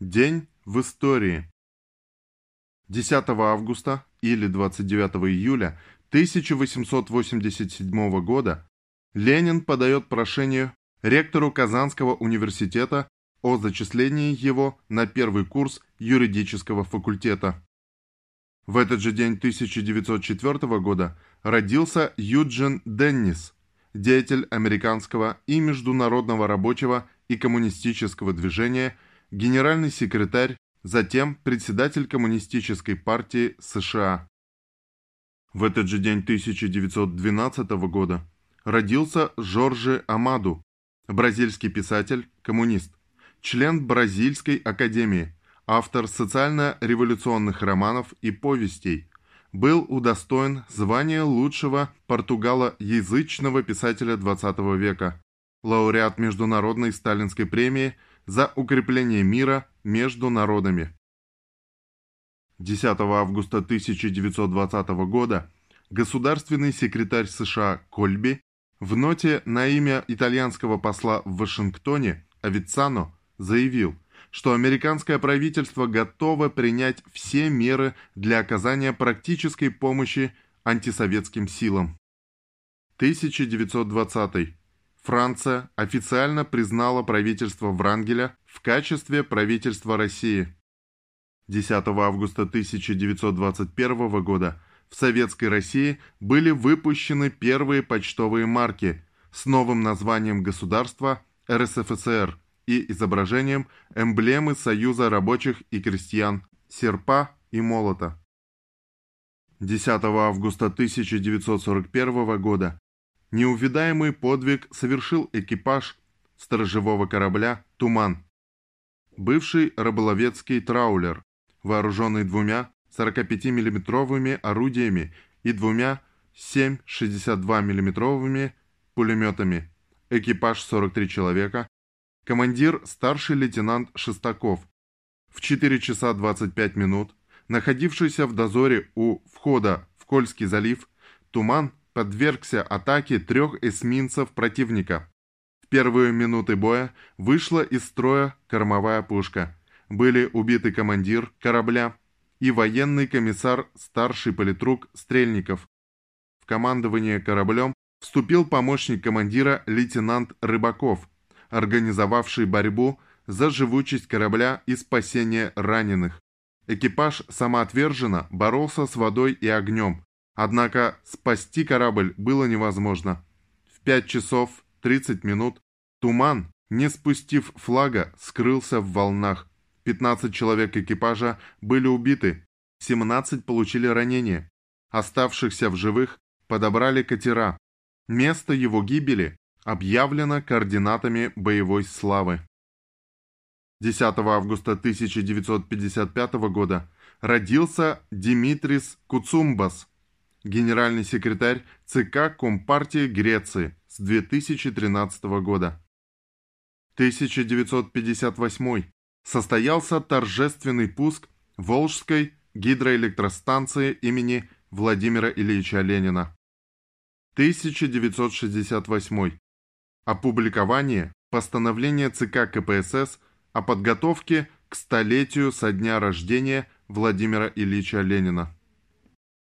День в истории. 10 августа или 29 июля 1887 года Ленин подает прошение ректору Казанского университета о зачислении его на первый курс юридического факультета. В этот же день 1904 года родился Юджин Деннис, деятель американского и международного рабочего и коммунистического движения – генеральный секретарь, затем председатель Коммунистической партии США. В этот же день 1912 года родился Жоржи Амаду, бразильский писатель, коммунист, член Бразильской академии, автор социально-революционных романов и повестей, был удостоен звания лучшего португалоязычного писателя XX века, лауреат Международной Сталинской премии за укрепление мира между народами. 10 августа 1920 года государственный секретарь США Кольби в ноте на имя итальянского посла в Вашингтоне Авицано заявил, что американское правительство готово принять все меры для оказания практической помощи антисоветским силам. 1920. Франция официально признала правительство Врангеля в качестве правительства России. 10 августа 1921 года в Советской России были выпущены первые почтовые марки с новым названием государства РСФСР и изображением эмблемы Союза рабочих и крестьян, серпа и молота. 10 августа 1941 года неувидаемый подвиг совершил экипаж сторожевого корабля «Туман». Бывший рыболовецкий траулер, вооруженный двумя 45 миллиметровыми орудиями и двумя 7,62 миллиметровыми пулеметами, экипаж 43 человека, командир старший лейтенант Шестаков, в 4 часа 25 минут, находившийся в дозоре у входа в Кольский залив, Туман подвергся атаке трех эсминцев противника. В первые минуты боя вышла из строя кормовая пушка. Были убиты командир корабля и военный комиссар старший политрук Стрельников. В командование кораблем вступил помощник командира лейтенант Рыбаков, организовавший борьбу за живучесть корабля и спасение раненых. Экипаж самоотверженно боролся с водой и огнем, Однако спасти корабль было невозможно. В 5 часов 30 минут туман, не спустив флага, скрылся в волнах. 15 человек экипажа были убиты, 17 получили ранения. Оставшихся в живых подобрали катера. Место его гибели объявлено координатами боевой славы. 10 августа 1955 года родился Димитрис Куцумбас, генеральный секретарь ЦК Компартии Греции с 2013 года. 1958 состоялся торжественный пуск Волжской гидроэлектростанции имени Владимира Ильича Ленина. 1968 опубликование постановления ЦК КПСС о подготовке к столетию со дня рождения Владимира Ильича Ленина.